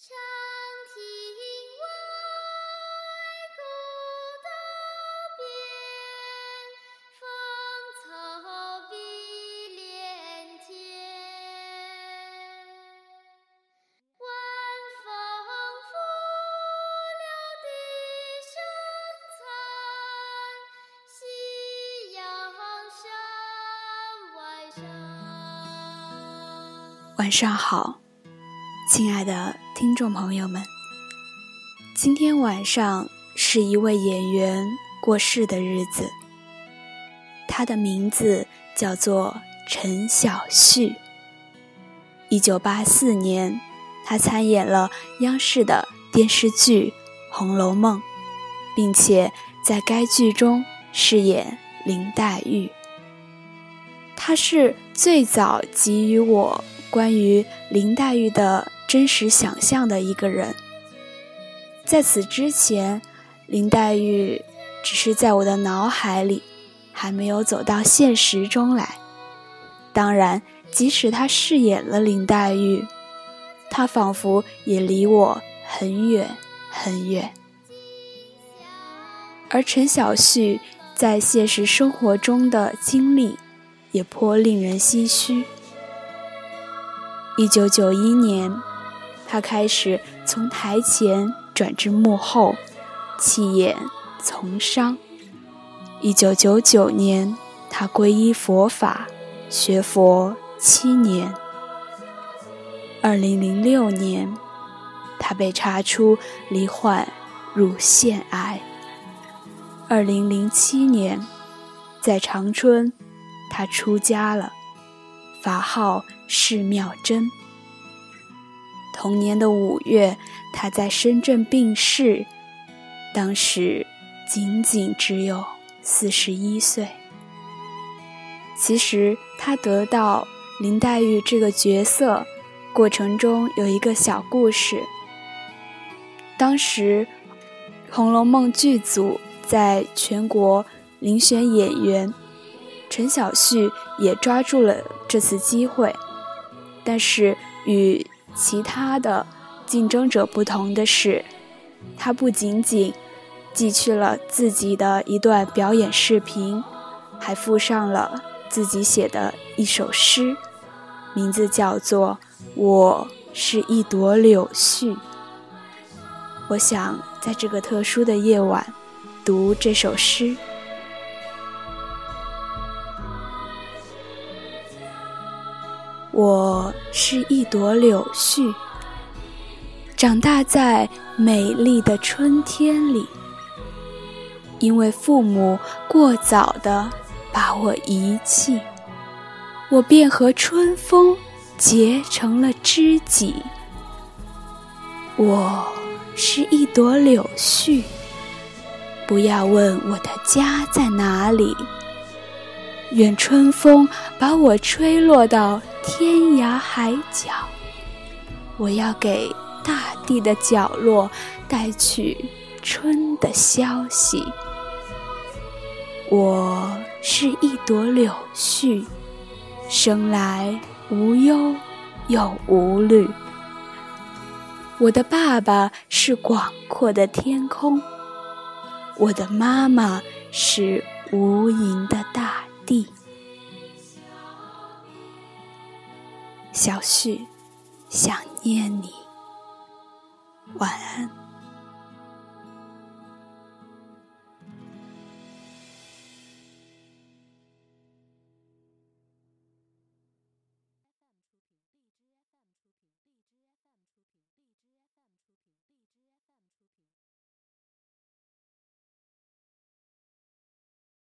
长亭外古道边芳草碧连天。晚风拂柳笛声残夕阳山外山晚上好。亲爱的听众朋友们。今天晚上是一位演员过世的日子，他的名字叫做陈小旭。一九八四年，他参演了央视的电视剧《红楼梦》，并且在该剧中饰演林黛玉。他是最早给予我。关于林黛玉的真实想象的一个人，在此之前，林黛玉只是在我的脑海里，还没有走到现实中来。当然，即使她饰演了林黛玉，她仿佛也离我很远很远。而陈小旭在现实生活中的经历，也颇令人唏嘘。一九九一年，他开始从台前转至幕后，弃演从商。一九九九年，他皈依佛法，学佛七年。二零零六年，他被查出罹患乳腺癌。二零零七年，在长春，他出家了，法号。释妙真。同年的五月，他在深圳病逝，当时仅仅只有四十一岁。其实他得到林黛玉这个角色过程中有一个小故事。当时《红楼梦》剧组在全国遴选演员，陈小旭也抓住了这次机会。但是与其他的竞争者不同的是，他不仅仅寄去了自己的一段表演视频，还附上了自己写的一首诗，名字叫做《我是一朵柳絮》。我想在这个特殊的夜晚读这首诗。我是一朵柳絮，长大在美丽的春天里。因为父母过早的把我遗弃，我便和春风结成了知己。我是一朵柳絮，不要问我的家在哪里。愿春风把我吹落到天涯海角，我要给大地的角落带去春的消息。我是一朵柳絮，生来无忧又无虑。我的爸爸是广阔的天空，我的妈妈是无垠的大。地，小旭，想念你，晚安。